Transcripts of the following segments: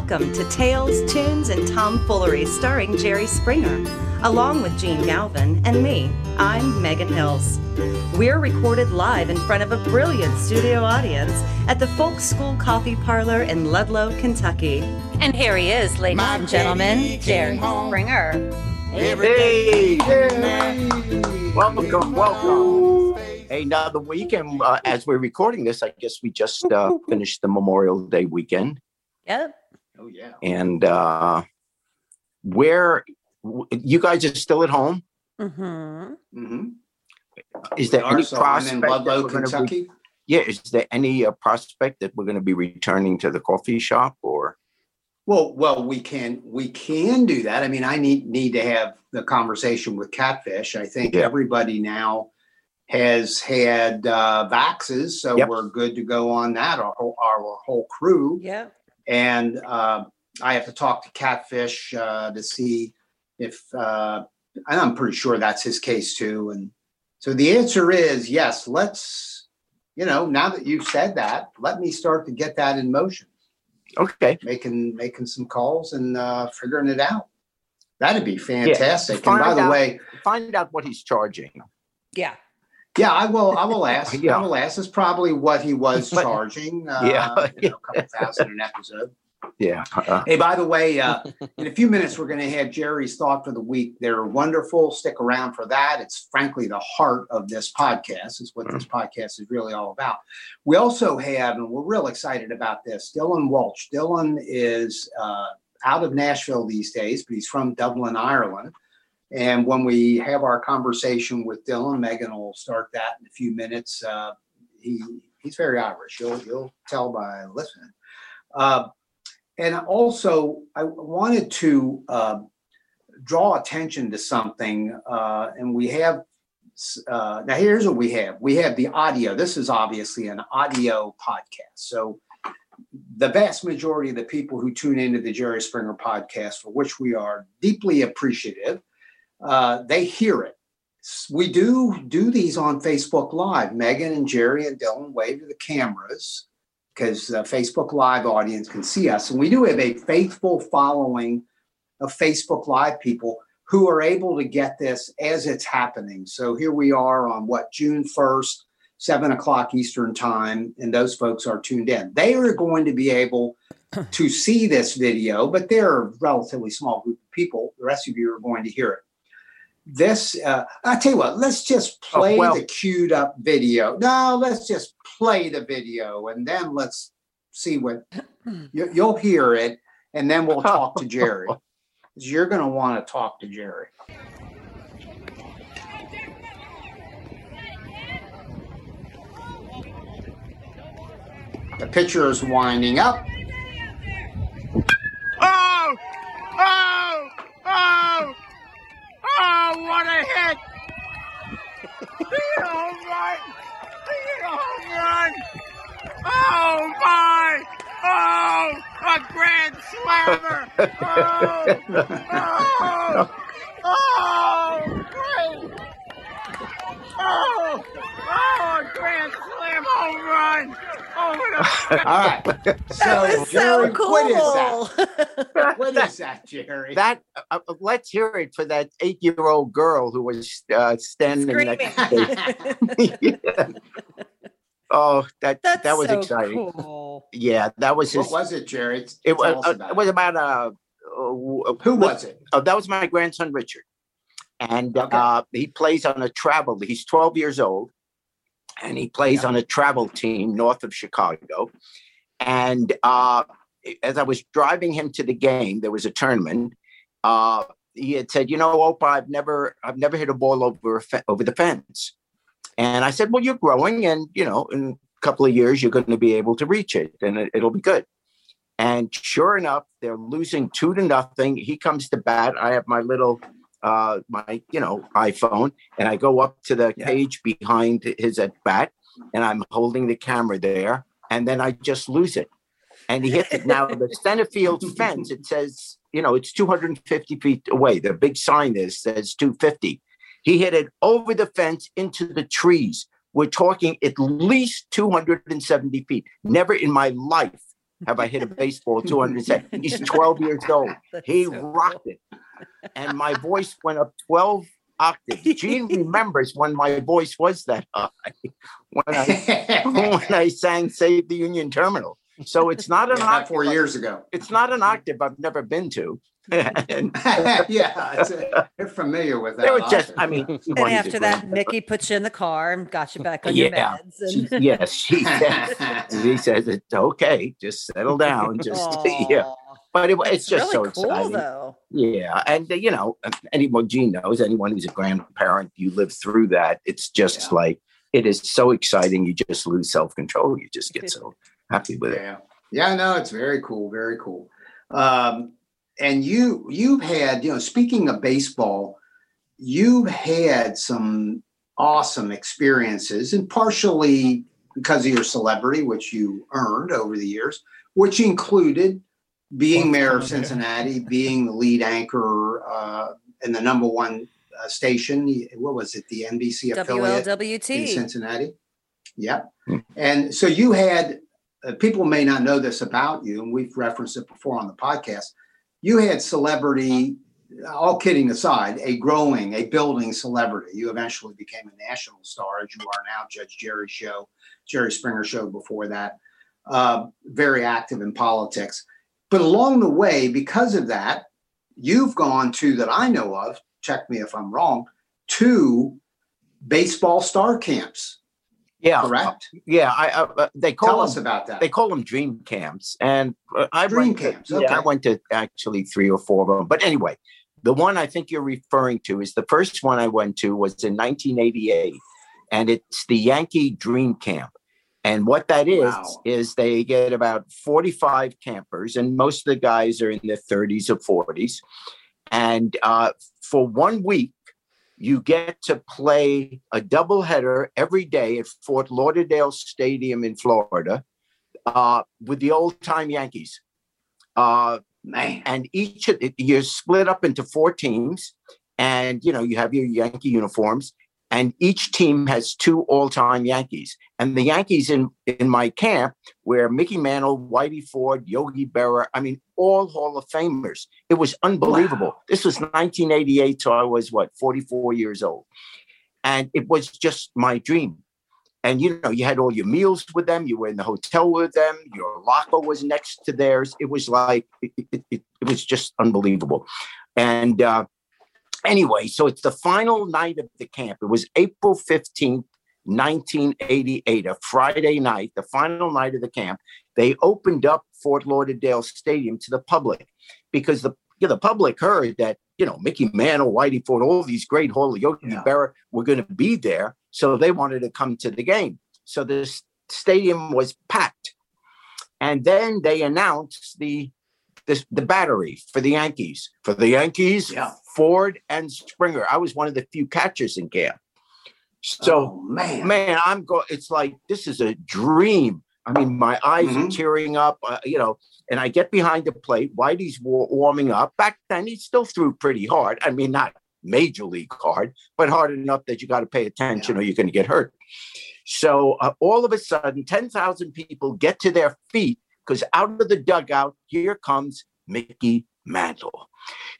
Welcome to Tales, Tunes, and Tomfoolery starring Jerry Springer, along with Gene Galvin and me. I'm Megan Hills. We're recorded live in front of a brilliant studio audience at the Folk School Coffee Parlor in Ludlow, Kentucky. And here he is, ladies My and gentlemen, Jerry home. Springer. Hey, welcome, welcome. Another week, and uh, as we're recording this, I guess we just uh, finished the Memorial Day weekend, Yep. Oh yeah. and uh, where you guys are still at home? Mm-hmm. Mm-hmm. Is there any prospect? in that Ludlow, we're gonna be- yeah, is there any uh, prospect that we're going to be returning to the coffee shop, or Well, well, we can we can do that. I mean, I need need to have the conversation with Catfish. I think Yeah. everybody now has had uh, vaxes, so Yep. we're good to go on that. Our whole, our whole crew, Yep. And uh, I have to talk to Catfish uh, to see if, uh, and I'm pretty sure that's his case too. And so the answer is yes. Let's, you know, now that you've said that, let me start to get that in motion okay? making making some calls and uh, figuring it out. That'd be fantastic. and Find by the out- way, Find out what he's charging. Yeah. Yeah, I will. I will ask. Yeah. I will ask. It's probably what he was charging. Uh, Yeah. you know, a couple thousand an episode. Yeah, uh, Hey, by the way, uh, in a few minutes we're going to have Jerry's thought for the week. They're wonderful. Stick around for that. It's frankly the heart of this podcast. Is what this podcast is really all about. We also have, and we're real excited about this. Dylan Walshe. Dylan is uh, out of Nashville these days, but he's from Dublin, Ireland. And when we have our conversation with Dylan, Megan will start that in a few minutes. Uh, he he's very Irish. You'll you'll tell by listening. Uh, and also, I wanted to uh, draw attention to something, uh, and we have. Uh, now, here's what we have. We have the audio. This is obviously an audio podcast. So, the vast majority of the people who tune into the Jerry Springer podcast, for which we are deeply appreciative, uh, they hear it. We do do these on Facebook Live. Megan and Jerry and Dylan wave to the cameras because the Facebook Live audience can see us. And we do have a faithful following of Facebook Live people who are able to get this as it's happening. So here we are on what, June 1st, seven o'clock Eastern time, and those folks are tuned in. They are going to be able to see this video, but they're a relatively small group of people. The rest of you are going to hear it. This, uh, I tell you what, let's just Oh, play well- the queued up video. No, let's just play the video and then let's see what you, you'll hear it, and then we'll talk to Jerry. You're going to want to talk to Jerry. The pitcher is winding up. Oh! Oh! Oh! Oh, what a hit! Hit a home run! Hit a home run! Oh my! Oh! A grand slammer! Oh! Oh! Oh! Great! Oh! Oh! A grand slam home run! Oh, what a All right. So, Jerry, so cool. what is that? What is that, Jerry? that uh, uh, let's hear it for that eight-year-old girl who was uh, standing Screaming. next to Yeah. Oh, that That's that was so exciting. cool. Yeah, that was his. what was it, Jerry? it was, uh, about it was about uh, uh, Who was it? Oh, that was my grandson Richard, and Okay. uh, he plays on a travel. He's 12 years old, and he plays Yeah. on a travel team north of Chicago. And uh, as I was driving him to the game, there was a tournament. Uh, he had said, "You know, Opa, I've never, I've never hit a ball over a fe- over the fence." And I said, "Well, you're growing, and you know, in a couple of years, you're going to be able to reach it, and it, it'll be good." And sure enough, they're losing two to nothing. He comes to bat. I have my little, uh, my you know iPhone, and I go up to the Yeah. cage behind his at bat, and I'm holding the camera there, and then I just lose it, and he hits it. Now the center field fence, it says, you know, it's 250 feet away. The big sign there says 250. He hit it over the fence into the trees. We're talking at least 270 feet. Never in my life have I hit a baseball 200. He's 12 years old. That's He so rocked it. And my voice went up 12 octaves. Gene remembers when my voice was that high when I when I sang Save the Union Terminal. So it's not an About octave. four years ago. It's not an octave I've never been to. And yeah, it's a, they're familiar with that. they were just. I mean, And after it, that, Mickey puts you in the car and got you back on your meds. And yes, she says, he says it's okay, just settle down, just yeah. But it, that's it's just really so cool, exciting. though. Yeah, and uh, you know, anyone Gene knows, anyone who's a grandparent, you live through that. It's just Yeah. like it is so exciting. You just lose self control. You just get so happy with it. Yeah. Yeah, no, it's very cool, very cool. Um, and you you've had, you know, speaking of baseball, you've had some awesome experiences, and partially because of your celebrity, which you earned over the years, which included being mayor of Cincinnati, being the lead anchor uh, in the number one uh, station. What was it? The NBC affiliate in Cincinnati. Yep. Hmm. And so you had uh, people may not know this about you, and we've referenced it before on the podcast. You had celebrity, all kidding aside, a growing, a building celebrity. You eventually became a national star, as you are now. Judge Jerry Show, Jerry Springer Show before that. Uh, very active in politics. But along the way, because of that, you've gone to that I know of. Check me if I'm wrong. Two baseball star camps. Yeah, Correct. yeah. I, I uh, they call Tell them, us about that. they call them dream camps, and uh, I Dream went to- camps, Yeah, I went to actually three or four of them. But anyway, the one I think you're referring to is the first one I went to was in 1988, and it's the Yankee Dream Camp. And what that is Wow. is they get about 45 campers, and most of the guys are in their 30s or 40s. And uh, for one week, you get to play a doubleheader every day at Fort Lauderdale Stadium in Florida uh, with the old time Yankees. Uh, Man. and each of you're split up into four teams, and you know you have your Yankee uniforms, and each team has two all-time Yankees. And the Yankees in in my camp were Mickey Mantle, Whitey Ford, Yogi Berra. I mean, all Hall of Famers. It was unbelievable. Wow. This was 1988, so I was what 44 years old, and it was just my dream. And you know, you had all your meals with them. You were in the hotel with them. Your locker was next to theirs. It was like it, it, it, it was just unbelievable. And uh, anyway, so it's the final night of the camp. It was April fifteenth, nineteen eighty-eight, a Friday night, the final night of the camp. They opened up Fort Lauderdale Stadium to the public because the you know, the public heard that you know Mickey Mantle, Whitey Ford, all these great Hall Yogi Yeah. Berra were going to be there, so they wanted to come to the game. So this stadium was packed, and then they announced the the, the battery for the Yankees. For the Yankees, Yeah. Ford and Springer. I was one of the few catchers in camp. So oh, man. man, I'm going. It's like this is a dream. I mean, my eyes are Mhm. tearing up. Uh, you know, and I get behind the plate. Whitey's wa- warming up. Back then, he still threw pretty hard. I mean, not major league hard, but hard enough that you got to pay attention or you're going to get hurt. So uh, all of a sudden, ten thousand people get to their feet because out of the dugout, here comes Mickey Mantle.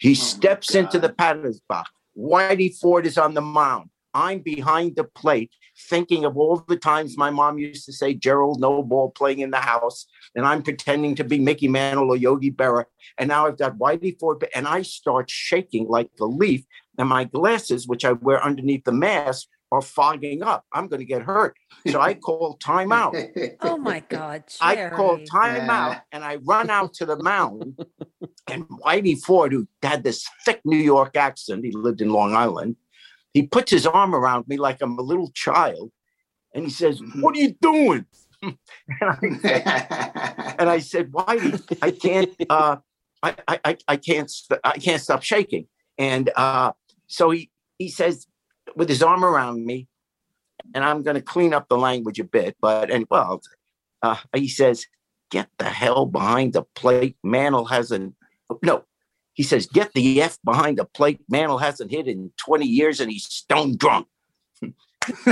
He oh my steps into the batter's box. Whitey Ford is on the mound. I'm behind the plate thinking of all the times my mom used to say Gerald No Ball playing in the house, and I'm pretending to be Mickey Mantle or Yogi Berra. And now I've got Whitey Ford, and I start shaking like a leaf. And my glasses, which I wear underneath the mask, are fogging up. I'm going to get hurt. So I call timeout. Oh my God, I call Jerry. timeout Yeah. and I run out to the mound. And Whitey Ford, who had this thick New York accent, he lived in Long Island, he puts his arm around me like I'm a little child. And he says, Mhm. What are you doing? and, I said, and I said, Whitey, I can't, uh, I, I, I- I can't, st- I can't stop shaking. And uh, so he, he says, with his arm around me, and I'm going to clean up the language a bit, but, and well, uh, he says, get the hell behind the plate. Mantle hasn't, no, he says, get the F behind the plate. Mantle hasn't hit in 20 years and he's stone drunk.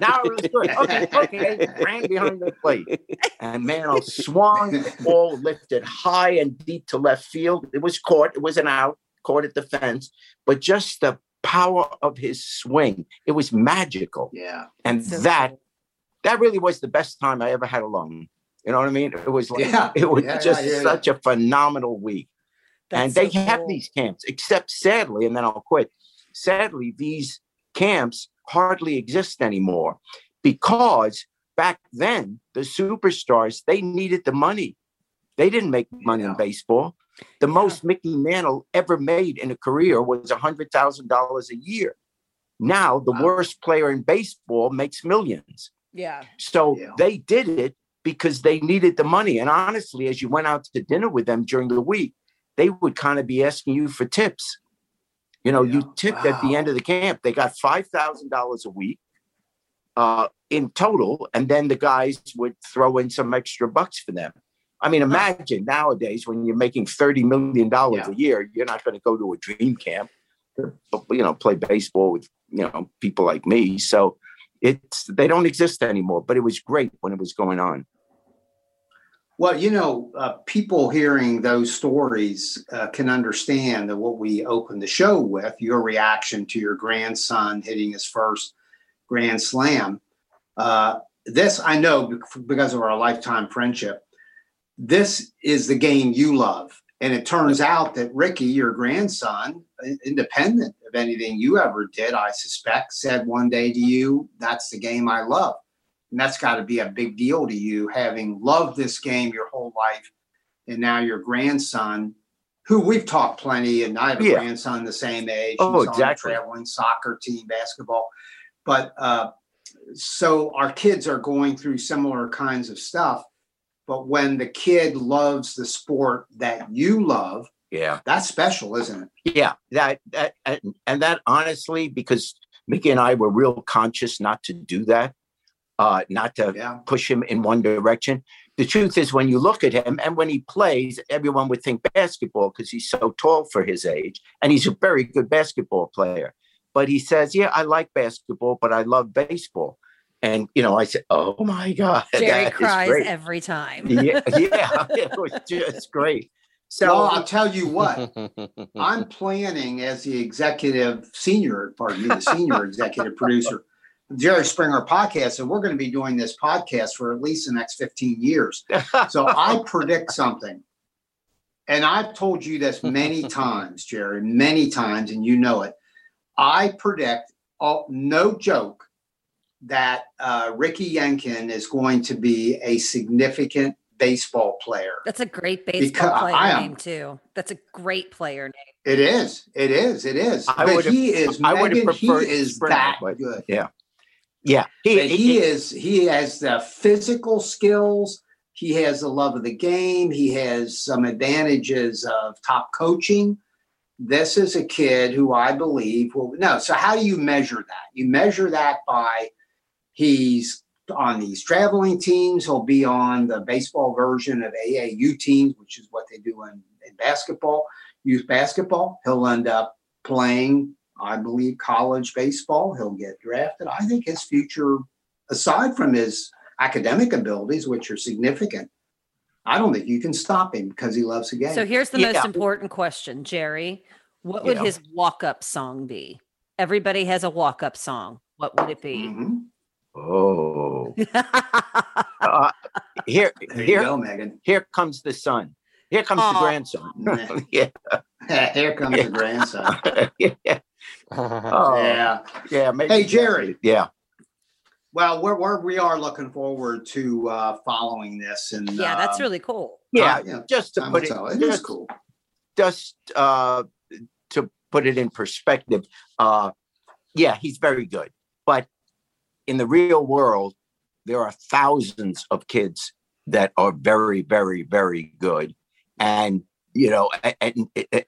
now it was good. Okay, okay. Ran behind the plate. And Mantle swung, ball lifted high and deep to left field. It was caught. It was an out, caught at the fence. But just the power of his swing, it was magical. Yeah. And So that cool. that really was the best time I ever had alone. You know what I mean? It was like Yeah. it was Yeah, yeah, just yeah, yeah. such a phenomenal week and That's they so have cool. these camps except sadly and then i'll quit sadly these camps hardly exist anymore because back then the superstars they needed the money they didn't make money Yeah. in baseball the most mickey mantle ever made in a career was $100000 a year now the Wow. worst player in baseball makes millions Yeah. so Yeah. they did it because they needed the money. And honestly, as you went out to dinner with them during the week, they would kind of be asking you for tips. You know, Yeah. you tipped at the end of the camp. They got five thousand dollars a week uh, in total, and then the guys would throw in some extra bucks for them. I mean, imagine nowadays when you're making thirty million dollars Yeah. a year, you're not going to go to a dream camp, you know, play baseball with you know people like me. So it's they don't exist anymore. But it was great when it was going on. Well, you know, uh, people hearing those stories uh, can understand that what we opened the show with, your reaction to your grandson hitting his first grand slam. Uh, this, I know because of our lifetime friendship, this is the game you love. And it turns out that Ricky, your grandson, independent of anything you ever did, I suspect, said one day to you, That's the game I love. And that's got to be a big deal to you, having loved this game your whole life. And now your grandson, who we've talked plenty, and I have a Yeah. grandson the same age. Oh, he's on the exactly. traveling soccer team, basketball. But uh, so our kids are going through similar kinds of stuff. But when the kid loves the sport that you love, Yeah, that's special, isn't it? yeah. That that and, and that honestly, because Mickey and I were real conscious not to do that, uh, not to Yeah. push him in one direction. The truth is, when you look at him and when he plays, everyone would think basketball because he's so tall for his age, and he's a very good basketball player. But he says, "Yeah, I like basketball, but I love baseball." And you know, I said, "Oh my God, Jerry cries great." every time. yeah, yeah, it was just great. So well, I'll tell you what, I'm planning as the executive senior, pardon me, the senior executive producer, Jerry Springer podcast, and we're going to be doing this podcast for at least the next 15 years. So I predict something. And I've told you this many times, Jerry, many times, and you know it. I predict, oh, no joke, that uh, Ricky Yenkin is going to be a significant baseball player. That's a great baseball Because player I am- name too. That's a great player name. It is. It is. It is. I but he is. I would've Megan, he is Springer, that but- good. yeah, yeah, he, But he is. He has the physical skills. He has the love of the game. He has some advantages of top coaching. This is a kid who I believe will. No. So how do you measure that? You measure that by he's on these traveling teams. He'll be on the baseball version of AAU teams, which is what they do in, in basketball, youth basketball. He'll end up playing, I believe, college baseball. He'll get drafted. I think his future, aside from his academic abilities, which are significant, I don't think you can stop him because he loves the game. So here's the Yeah. most important question, Jerry. What would Yeah. his walk-up song be? Everybody has a walk-up song. What would it be? Mhm. Oh, uh, here, here, go, Megan. here comes the son. Here comes the grandson. Yeah, Here comes the grandson. yeah, oh, yeah, Yeah. maybe Hey, Jerry. Yeah, Well, we're, we're we are looking forward to uh, following this, and yeah, that's um, really cool. yeah. yeah, Just to time put will it, tell. It is cool. just uh, to put it in perspective, uh, yeah, he's very good. But in the real world, there are thousands of kids that are very, very, very good. And, you know, at, at,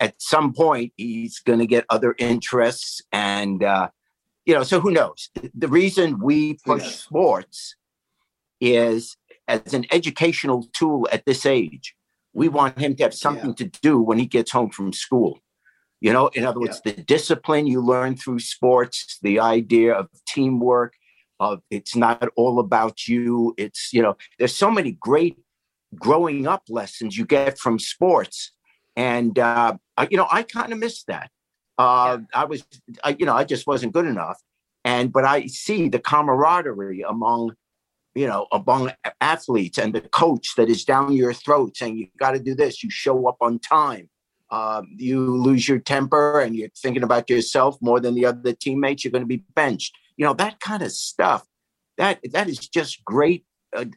at some point, he's going to get other interests. And, uh, you know, so who knows? The reason we push knows? sports is as an educational tool at this age. We want him to have something to do when he gets home from school. You know, in other words, the discipline you learn through sports, the idea of teamwork, of it's not all about you. It's, you know, there's so many great growing up lessons you get from sports. And, uh, I, you know, I kind of missed that. Uh, I was, I, you know, I just wasn't good enough. And, but I see the camaraderie among, you know, among athletes and the coach that is down your throat saying, you got to do this, you show up on time. Uh, you lose your temper and you're thinking about yourself more than the other teammates, you're going to be benched you know that kind of stuff that that is just great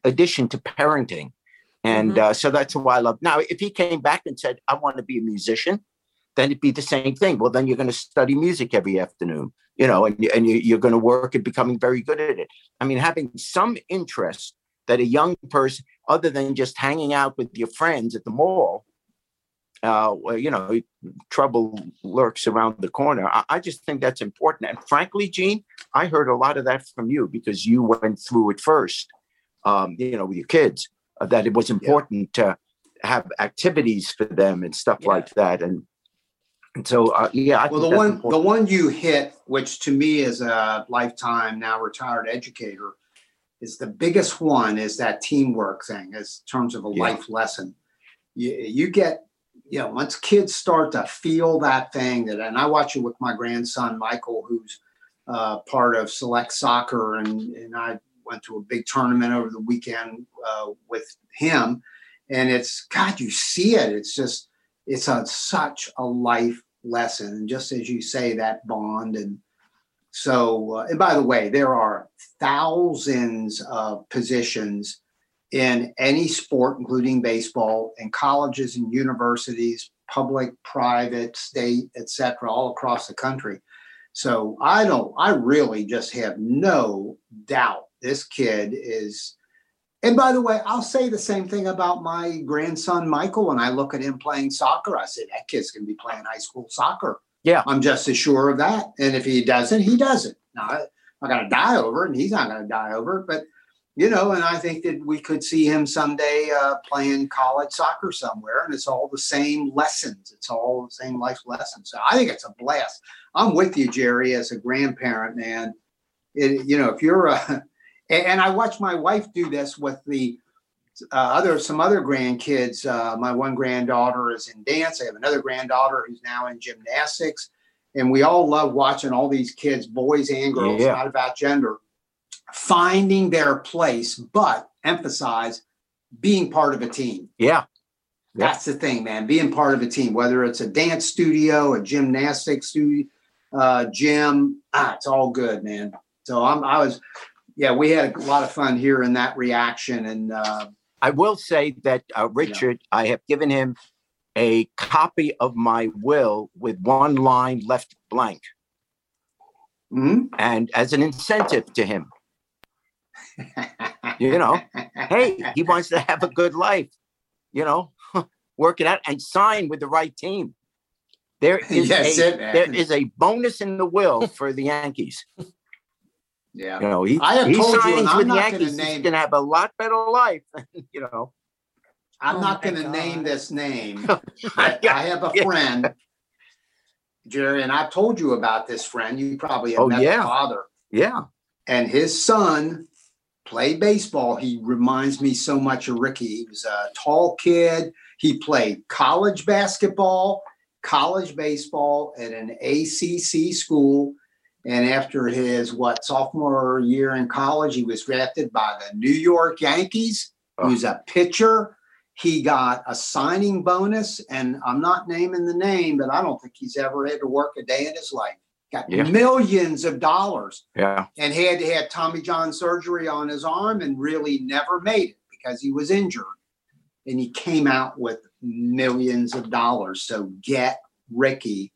addition to parenting. And mm-hmm. uh, so that's why i love now if he came back and said i want to be a musician then it'd be the same thing. Well then you're going to study music every afternoon you know and, and you're going to work at becoming very good at it. I mean having some interest that a young person other than just hanging out with your friends at the mall uh, you know, trouble lurks around the corner. I, I, just think that's important. And frankly, Gene, I heard a lot of that from you because you went through it first, um, you know, with your kids, uh, that it was important yeah. to have activities for them and stuff yeah. like that. And and so, uh, yeah. I well, the one important. the one you hit, which to me is a lifetime now retired educator, is the biggest one. Is that teamwork thing, as terms of a yeah. life lesson. You, you get you know, once kids start to feel that thing that, and I watch it with my grandson Michael, who's uh, part of select soccer, and and I went to a big tournament over the weekend uh, with him, and it's God, you see it. It's just it's a such a life lesson, and just as you say, that bond and. So, uh, and by the way, there are thousands of positions in any sport, including baseball, in colleges and universities, public, private, state, etc., all across the country. So I don't, I really just have no doubt this kid is. And by the way, I'll say the same thing about my grandson Michael. When I look at him playing soccer, I say that kid's going to be playing high school soccer. Yeah, I'm just as sure of that. And if he doesn't, he doesn't. Now I, I going to die over it, and he's not going to die over it. But you know, and I think that we could see him someday uh, playing college soccer somewhere, and it's all the same lessons. It's all the same life lessons. So I think it's a blast. I'm with you, Jerry, as a grandparent, man. It, you know, if you're a, and I watch my wife do this with the uh, other some other grandkids. Uh, my one granddaughter is in dance. I have another granddaughter who's now in gymnastics, and we all love watching all these kids, boys and girls, yeah. not about gender finding their place, but emphasize being part of a team. Yeah. That's the thing, man. Being part of a team, whether it's a dance studio, a gymnastics studio, uh, gym, ah, it's all good, man. So I'm, I was, yeah, we had a lot of fun hearing that reaction. And uh, I will say that uh, Richard, I have given him a copy of my will with one line left blank. Mm-hmm. And as an incentive to him, you know, hey, he wants to have a good life, you know, work it out and sign with the right team. There is yes, a, it, there is a bonus in the will for the Yankees. Yeah, you know, he, I have he told signs you, with the Yankees. Name, he's going to have a lot better life. you know, I'm oh not going to name this name. I, I have a friend, Jerry, and I've told you about this friend. You probably have oh, met yeah. father. Yeah, and his son played baseball. He reminds me so much of Ricky. He was a tall kid. He played college basketball, college baseball at an ACC school. And after his what sophomore year in college, he was drafted by the New York Yankees. He oh. was a pitcher. He got a signing bonus, and I'm not naming the name, but I don't think he's ever had to work a day in his life got yeah. millions of dollars. Yeah. And he had to have Tommy John surgery on his arm and really never made it because he was injured. And he came out with millions of dollars. So get Ricky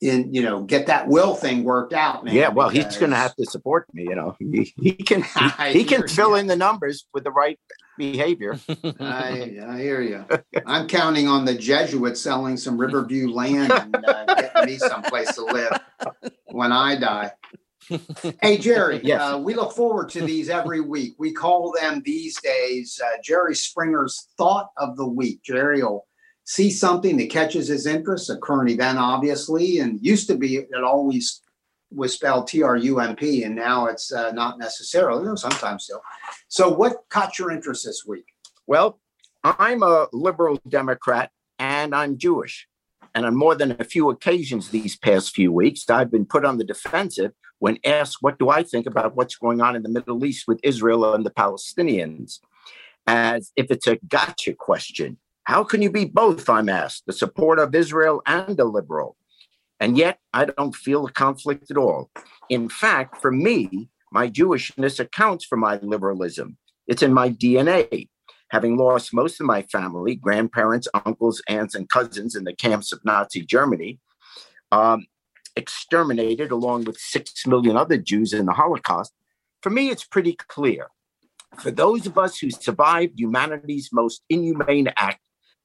in, you know, get that will thing worked out, man. Yeah, well, he's gonna have to support me, you know. He, he can he, he can fill in the numbers with the right behavior. I, I hear you. I'm counting on the Jesuits selling some Riverview land and uh, getting me someplace to live when I die. Hey, Jerry, yes. uh, we look forward to these every week. We call them these days uh, Jerry Springer's Thought of the Week. Jerry will see something that catches his interest, a current event, obviously, and used to be it always was spelled T R U M P, and now it's uh, not necessarily. Know, sometimes still. So, what caught your interest this week? Well, I'm a liberal Democrat and I'm Jewish. And on more than a few occasions these past few weeks, I've been put on the defensive when asked, What do I think about what's going on in the Middle East with Israel and the Palestinians? As if it's a gotcha question. How can you be both? I'm asked, the supporter of Israel and a liberal. And yet, I don't feel a conflict at all. In fact, for me, my Jewishness accounts for my liberalism. It's in my DNA. Having lost most of my family, grandparents, uncles, aunts, and cousins in the camps of Nazi Germany, um, exterminated along with six million other Jews in the Holocaust, for me, it's pretty clear. For those of us who survived humanity's most inhumane act,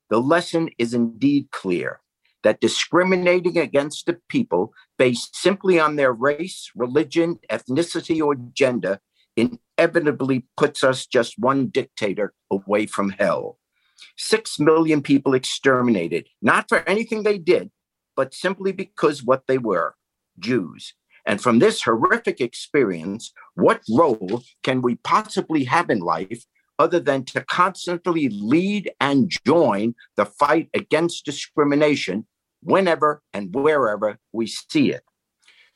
the lesson is indeed clear that discriminating against a people based simply on their race, religion, ethnicity, or gender inevitably puts us just one dictator away from hell. Six million people exterminated, not for anything they did, but simply because what they were Jews. And from this horrific experience, what role can we possibly have in life other than to constantly lead and join the fight against discrimination whenever and wherever we see it.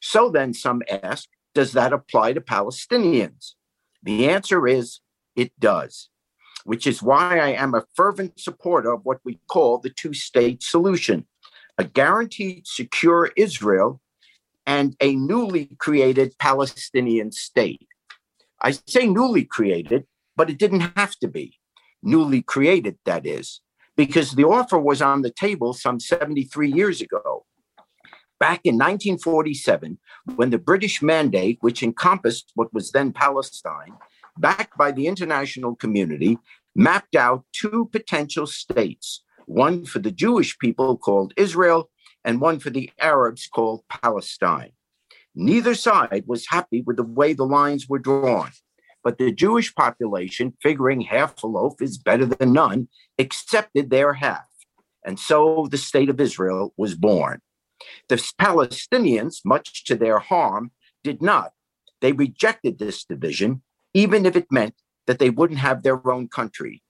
So then, some ask, does that apply to Palestinians? The answer is it does, which is why I am a fervent supporter of what we call the two state solution a guaranteed secure Israel and a newly created Palestinian state. I say newly created but it didn't have to be newly created, that is, because the offer was on the table some 73 years ago. Back in 1947, when the British mandate, which encompassed what was then Palestine, backed by the international community, mapped out two potential states one for the Jewish people called Israel, and one for the Arabs called Palestine. Neither side was happy with the way the lines were drawn. But the Jewish population, figuring half a loaf is better than none, accepted their half. And so the state of Israel was born. The Palestinians, much to their harm, did not. They rejected this division, even if it meant that they wouldn't have their own country.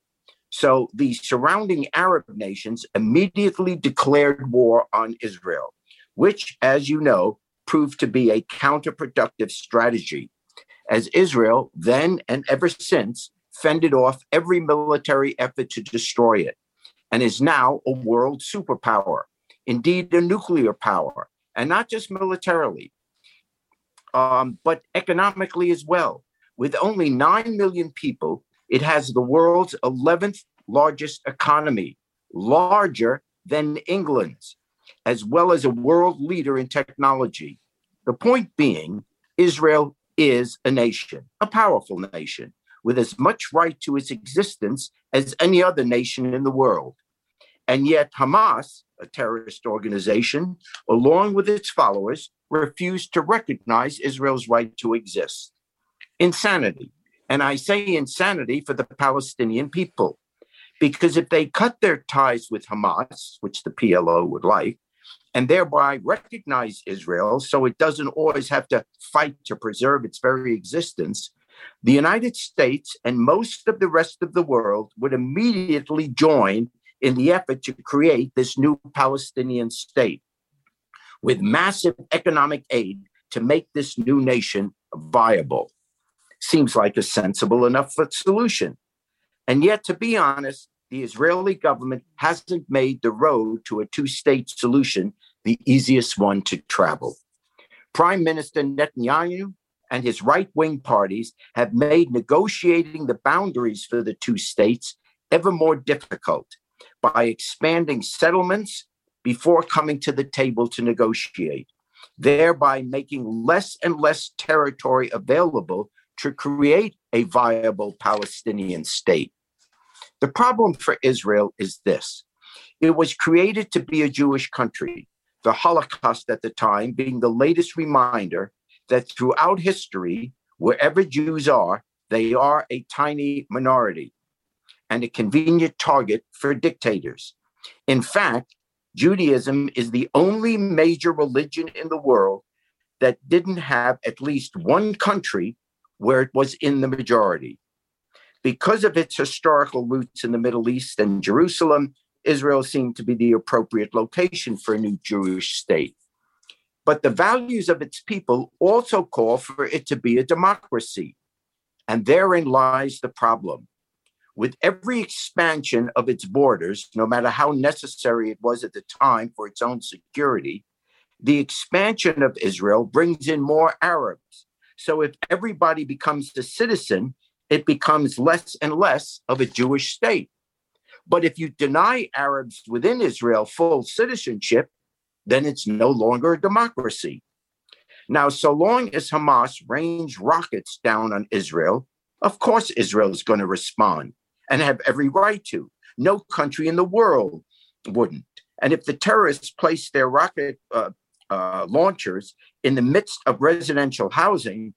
So the surrounding Arab nations immediately declared war on Israel, which, as you know, proved to be a counterproductive strategy as Israel then and ever since fended off every military effort to destroy it and is now a world superpower, indeed, a nuclear power, and not just militarily, um, but economically as well. With only 9 million people, it has the world's 11th largest economy, larger than England's, as well as a world leader in technology. The point being, Israel is a nation, a powerful nation, with as much right to its existence as any other nation in the world. And yet, Hamas, a terrorist organization, along with its followers, refused to recognize Israel's right to exist. Insanity. And I say insanity for the Palestinian people. Because if they cut their ties with Hamas, which the PLO would like, and thereby recognize Israel so it doesn't always have to fight to preserve its very existence, the United States and most of the rest of the world would immediately join in the effort to create this new Palestinian state with massive economic aid to make this new nation viable. Seems like a sensible enough solution. And yet, to be honest, the Israeli government hasn't made the road to a two state solution the easiest one to travel. Prime Minister Netanyahu and his right wing parties have made negotiating the boundaries for the two states ever more difficult by expanding settlements before coming to the table to negotiate, thereby making less and less territory available to create a viable Palestinian state. The problem for Israel is this it was created to be a Jewish country, the Holocaust at the time being the latest reminder that throughout history, wherever Jews are, they are a tiny minority and a convenient target for dictators. In fact, Judaism is the only major religion in the world that didn't have at least one country where it was in the majority. Because of its historical roots in the Middle East and Jerusalem, Israel seemed to be the appropriate location for a new Jewish state. But the values of its people also call for it to be a democracy. And therein lies the problem. With every expansion of its borders, no matter how necessary it was at the time for its own security, the expansion of Israel brings in more Arabs. So if everybody becomes a citizen, it becomes less and less of a Jewish state. But if you deny Arabs within Israel full citizenship, then it's no longer a democracy. Now, so long as Hamas rains rockets down on Israel, of course Israel is going to respond and have every right to. No country in the world wouldn't. And if the terrorists place their rocket uh, uh, launchers in the midst of residential housing,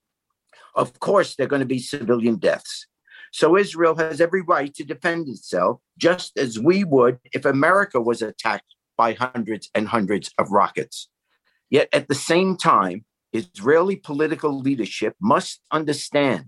of course there are going to be civilian deaths. So Israel has every right to defend itself, just as we would if America was attacked by hundreds and hundreds of rockets. Yet at the same time, Israeli political leadership must understand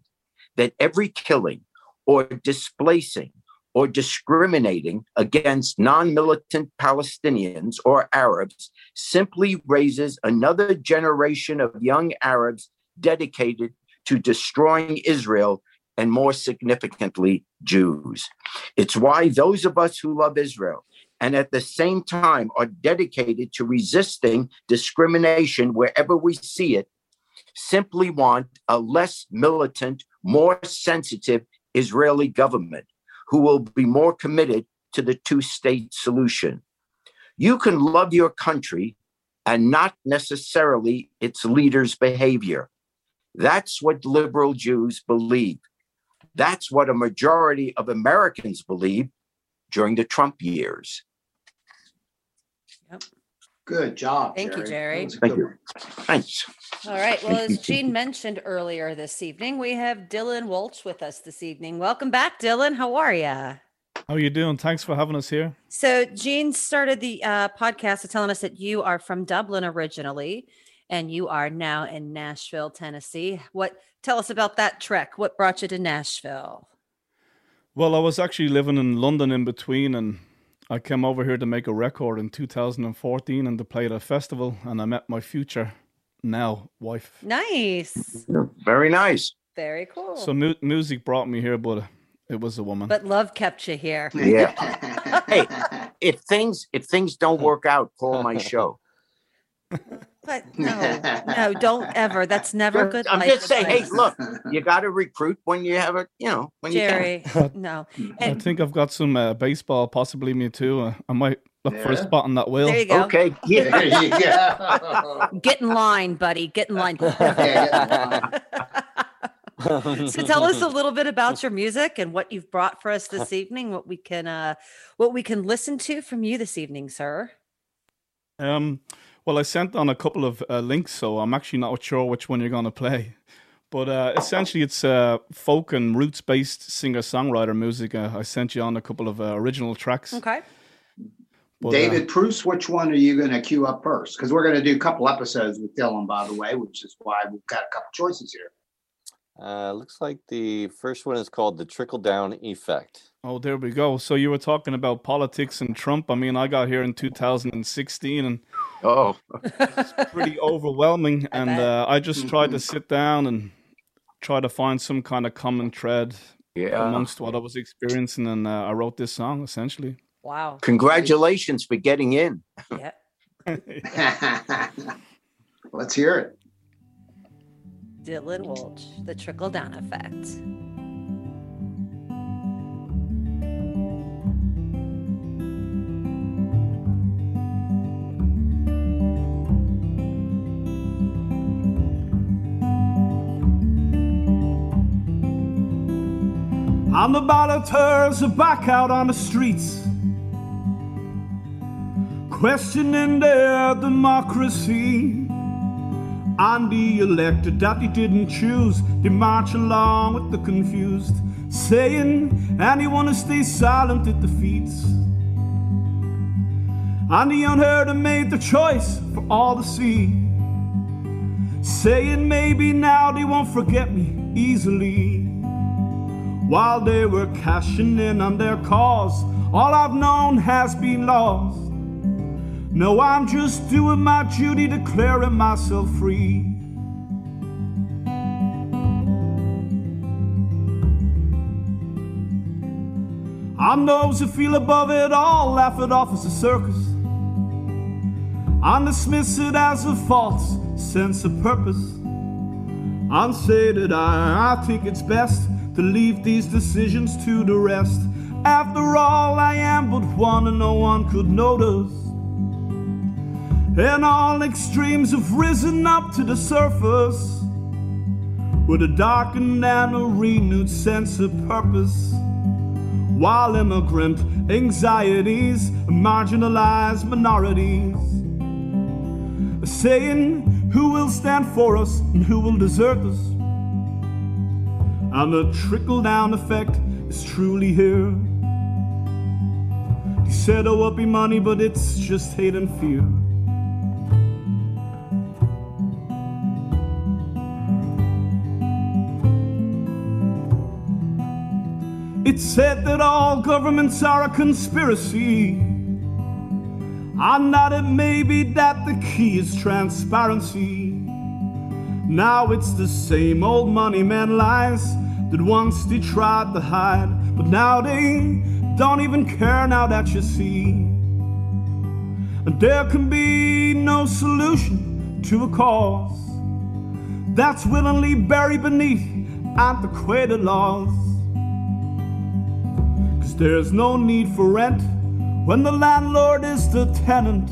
that every killing or displacing or discriminating against non militant Palestinians or Arabs simply raises another generation of young Arabs dedicated to destroying Israel and more significantly, Jews. It's why those of us who love Israel and at the same time are dedicated to resisting discrimination wherever we see it, simply want a less militant, more sensitive Israeli government who will be more committed to the two state solution. You can love your country and not necessarily its leaders' behavior. That's what liberal Jews believe. That's what a majority of Americans believe during the Trump years. Yep. Good job. Thank you, Jerry. Thank you. Thanks. All right. Well, as Gene mentioned earlier this evening, we have Dylan Walshe with us this evening. Welcome back, Dylan. How are you? How are you doing? Thanks for having us here. So, Gene started the uh, podcast telling us that you are from Dublin originally, and you are now in Nashville, Tennessee. What? Tell us about that trek. What brought you to Nashville? Well, I was actually living in London in between, and I came over here to make a record in 2014 and to play at a festival, and I met my future now wife. Nice. Very nice. Very cool. So mu- music brought me here, but it was a woman. but love kept you here. Yeah. hey, if things if things don't work out, call my show. But no, no, don't ever. That's never good. I'm just saying, hey, look, you got to recruit when you have a, you know, when you Jerry. No. I think I've got some uh, baseball, possibly me too. Uh, I might look for a spot on that wheel. there you go. Okay. Yeah. There you go. Get in line, buddy. Get in line. Yeah, so tell us a little bit about your music and what you've brought for us this evening. What we can, uh, what we can listen to from you this evening, sir. Um, well, I sent on a couple of uh, links, so I'm actually not sure which one you're going to play. But uh, essentially, it's uh, folk and roots based singer songwriter music. Uh, I sent you on a couple of uh, original tracks. Okay. But, uh, David Bruce, which one are you going to queue up first? Because we're going to do a couple episodes with Dylan, by the way, which is why we've got a couple choices here. Uh, looks like the first one is called the trickle down effect. oh, there we go. So you were talking about politics and Trump. I mean, I got here in 2016 and Oh, it's pretty overwhelming. I and uh, I just tried to sit down and try to find some kind of common thread yeah. amongst what I was experiencing. And uh, I wrote this song essentially. Wow. Congratulations for getting in. Yeah. Let's hear it. Dylan Walshe, the trickle down effect. And the balloters are back out on the streets, questioning their democracy. And the elected that they didn't choose, they march along with the confused, saying anyone who stays silent it defeats. And the unheard have made their choice for all to see. saying maybe now they won't forget me easily. While they were cashing in on their cause, all I've known has been lost. No, I'm just doing my duty, declaring myself free. I'm those who feel above it all, laugh it off as a circus. I dismiss it as a false sense of purpose. I'll say that I, I think it's best to leave these decisions to the rest. After all, I am but one and no one could notice. And all extremes have risen up to the surface with a darkened and a renewed sense of purpose. While immigrant anxieties marginalize minorities, saying who will stand for us and who will desert us. And the trickle down effect is truly here. He said it will be money, but it's just hate and fear. It's said that all governments are a conspiracy. And that it may be that the key is transparency. Now it's the same old money man lies that once they tried to hide, but now they don't even care now that you see. And there can be no solution to a cause that's willingly buried beneath antiquated laws. Cause there's no need for rent when the landlord is the tenant,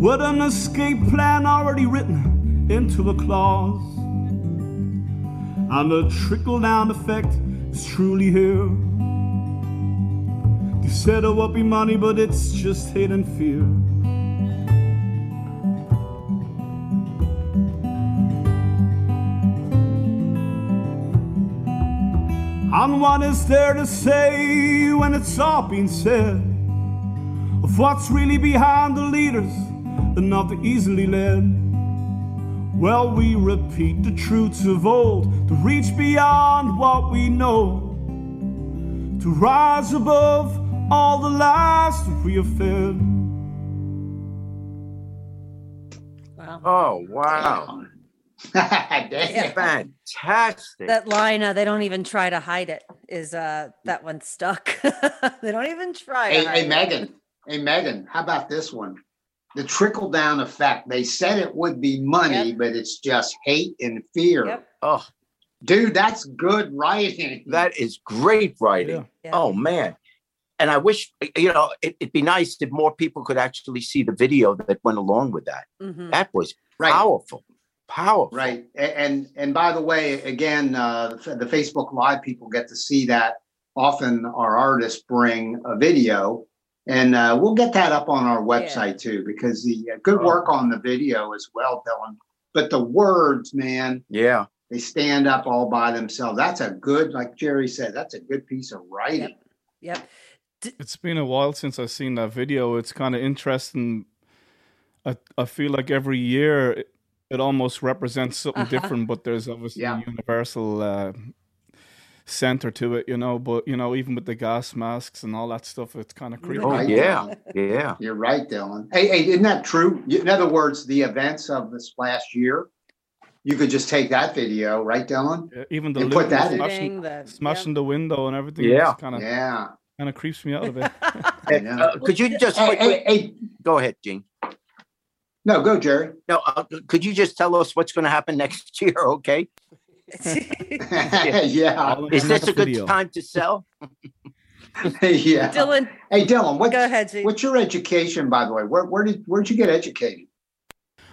with an escape plan already written into a clause. And the trickle down effect is truly here. They said it would be money, but it's just hate and fear. And what is there to say when it's all been said of what's really behind the leaders and not the easily led? Well, we repeat the truths of old to reach beyond what we know, to rise above all the lies that we have fed. Wow. Oh wow! Damn. Fantastic. That line, uh, they don't even try to hide it, is uh, that one stuck. they don't even try to Hey, hide hey, it. Megan. Hey, Megan, how about this one? The trickle down effect. They said it would be money, Yep. but it's just hate and fear. Yep. oh, Dude, that's good writing. that is great writing. Yeah. Oh man. And I wish, you know, it, it'd be nice if more people could actually see the video that went along with that. Mhm. That was Right. powerful. Powerful. Right. And and by the way, again, uh, the the Facebook Live people get to see that. Often our artists bring a video, and uh, we'll get that up on our website too, because the uh, good Oh. work on the video as well, Dylan. But the words, man, Yeah. they stand up all by themselves. That's a good, like Jerry said, that's a good piece of writing. Yep. It's been a while since I've seen that video. It's kind of interesting. I I feel like every year it, it almost represents something Uh-huh. different, but there's obviously Yeah. a universal uh, center to it, you know. But you know, even with the gas masks and all that stuff, it's kind of creepy. Oh Right. yeah. Yeah. You're right, Dylan. Hey, hey, isn't that true? In other words, the events of this last year, you could just take that video, right, Dylan? Yeah, even the And put that in. smashing, the- smashing the window and everything. Yeah. kind of Yeah. kind of creeps me out a bit. Uh, could you just Hey, quickly hey, hey, go ahead, Gene? no, go, Jerry. No, uh, could you just tell us what's going to happen next year? Okay. yeah, Is this a good video. time to sell? yeah. Dylan, Hey, Dylan, what's go ahead, G. what's your education, by the way? Where where did where'd you get educated?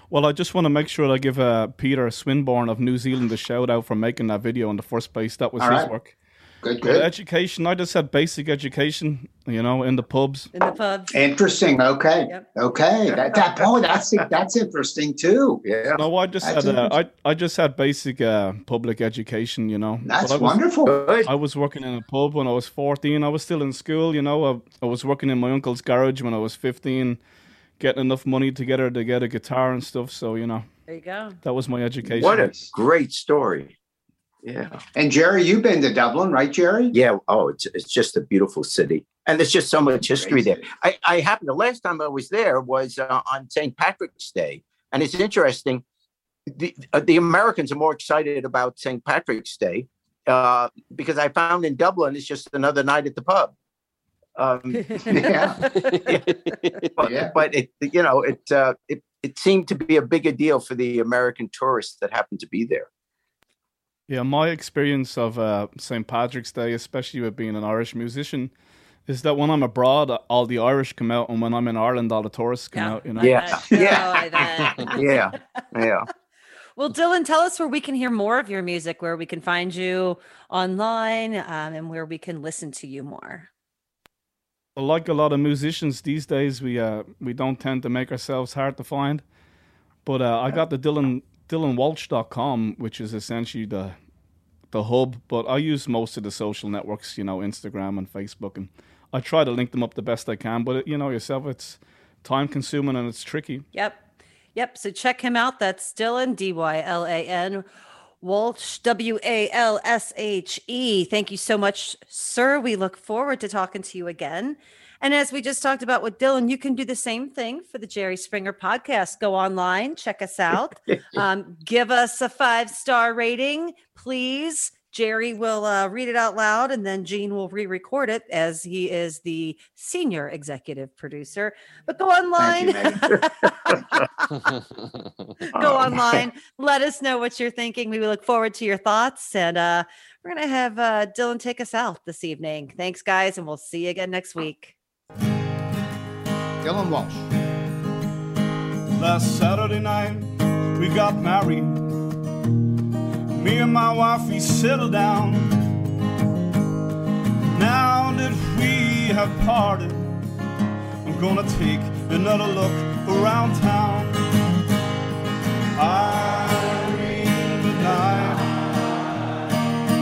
Well, I just want to make sure that I give uh, Peter Swinburne of New Zealand a shout out for making that video in the first place. That was All his right. work. Good, But good. education, I just had basic education, you know, in the pubs. in the pubs. Interesting. Okay. Yep. Okay. That that boy, that's that's interesting too. Yeah. No, I just That's had uh, I I just had basic uh, public education, you know. That's I was, wonderful. Good. I was working in a pub when I was 14. I was still in school, you know. I, I was working in my uncle's garage when I was 15, getting enough money together to get a guitar and stuff. So, you know, There you go. That was my education. What a great story. Yeah. And Jerry, you've been to Dublin, right, Jerry? Yeah. Oh, it's it's just a beautiful city, and there's just so much history there. I, I happened the last time I was there was uh, on St. Patrick's Day, and it's interesting. The uh, the Americans are more excited about St. Patrick's Day uh, because I found in Dublin it's just another night at the pub. Um, Yeah. but, Yeah. but it you know it uh, it it seemed to be a bigger deal for the American tourists that happened to be there. Yeah, my experience of uh, St. Patrick's Day, especially with being an Irish musician, is that when I'm abroad, all the Irish come out, and when I'm in Ireland, all the tourists come out. You know. Yeah. Yeah. I bet. Yeah, yeah. Well, Dylan, tell us where we can hear more of your music, where we can find you online, um, and where we can listen to you more. Well, like a lot of musicians these days, we uh, we don't tend to make ourselves hard to find. But uh, I got the Dylan DylanWalshe.com, which is essentially the the hub. But I use most of the social networks, you know, Instagram and Facebook, and I try to link them up the best I can. But you know yourself, it's time consuming and it's tricky. Yep. Yep. So check him out. That's Dylan, D Y L A N, Walshe, W A L S H E. Thank you so much, sir. We look forward to talking to you again. And as we just talked about with Dylan, you can do the same thing for the Jerry Springer podcast. Go online, check us out, um, give us a five star rating, please. Jerry will uh, read it out loud and then Gene will re record it as he is the senior executive producer. But go online. You, go Oh. online. Let us know what you're thinking. We look forward to your thoughts. And uh, we're going to have uh, Dylan take us out this evening. Thanks, guys. And we'll see you again next week. Dylan Walshe. Last Saturday night, we got married. Me and my wife, we settled down. Now that we have parted, I'm gonna take another look around town. Irene, good night.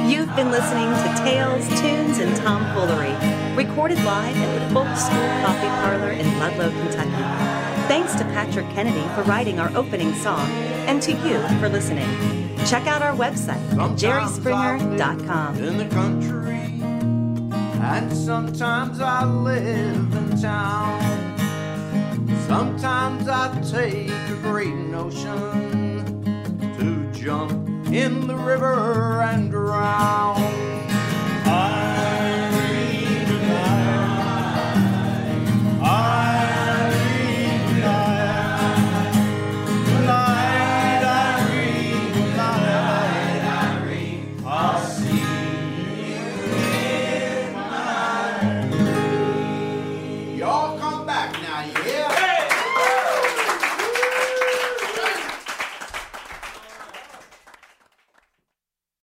You've been listening to Tales, Tunes, and Tomfoolery, recorded live at the Folk School Coffee Parlor in Ludlow, Kentucky. Thanks to Patrick Kennedy for writing our opening song, and to you for listening. Check out our website at jerryspringer.com. in the country, and sometimes I live in town. Sometimes I take a great notion to jump in the river and drown.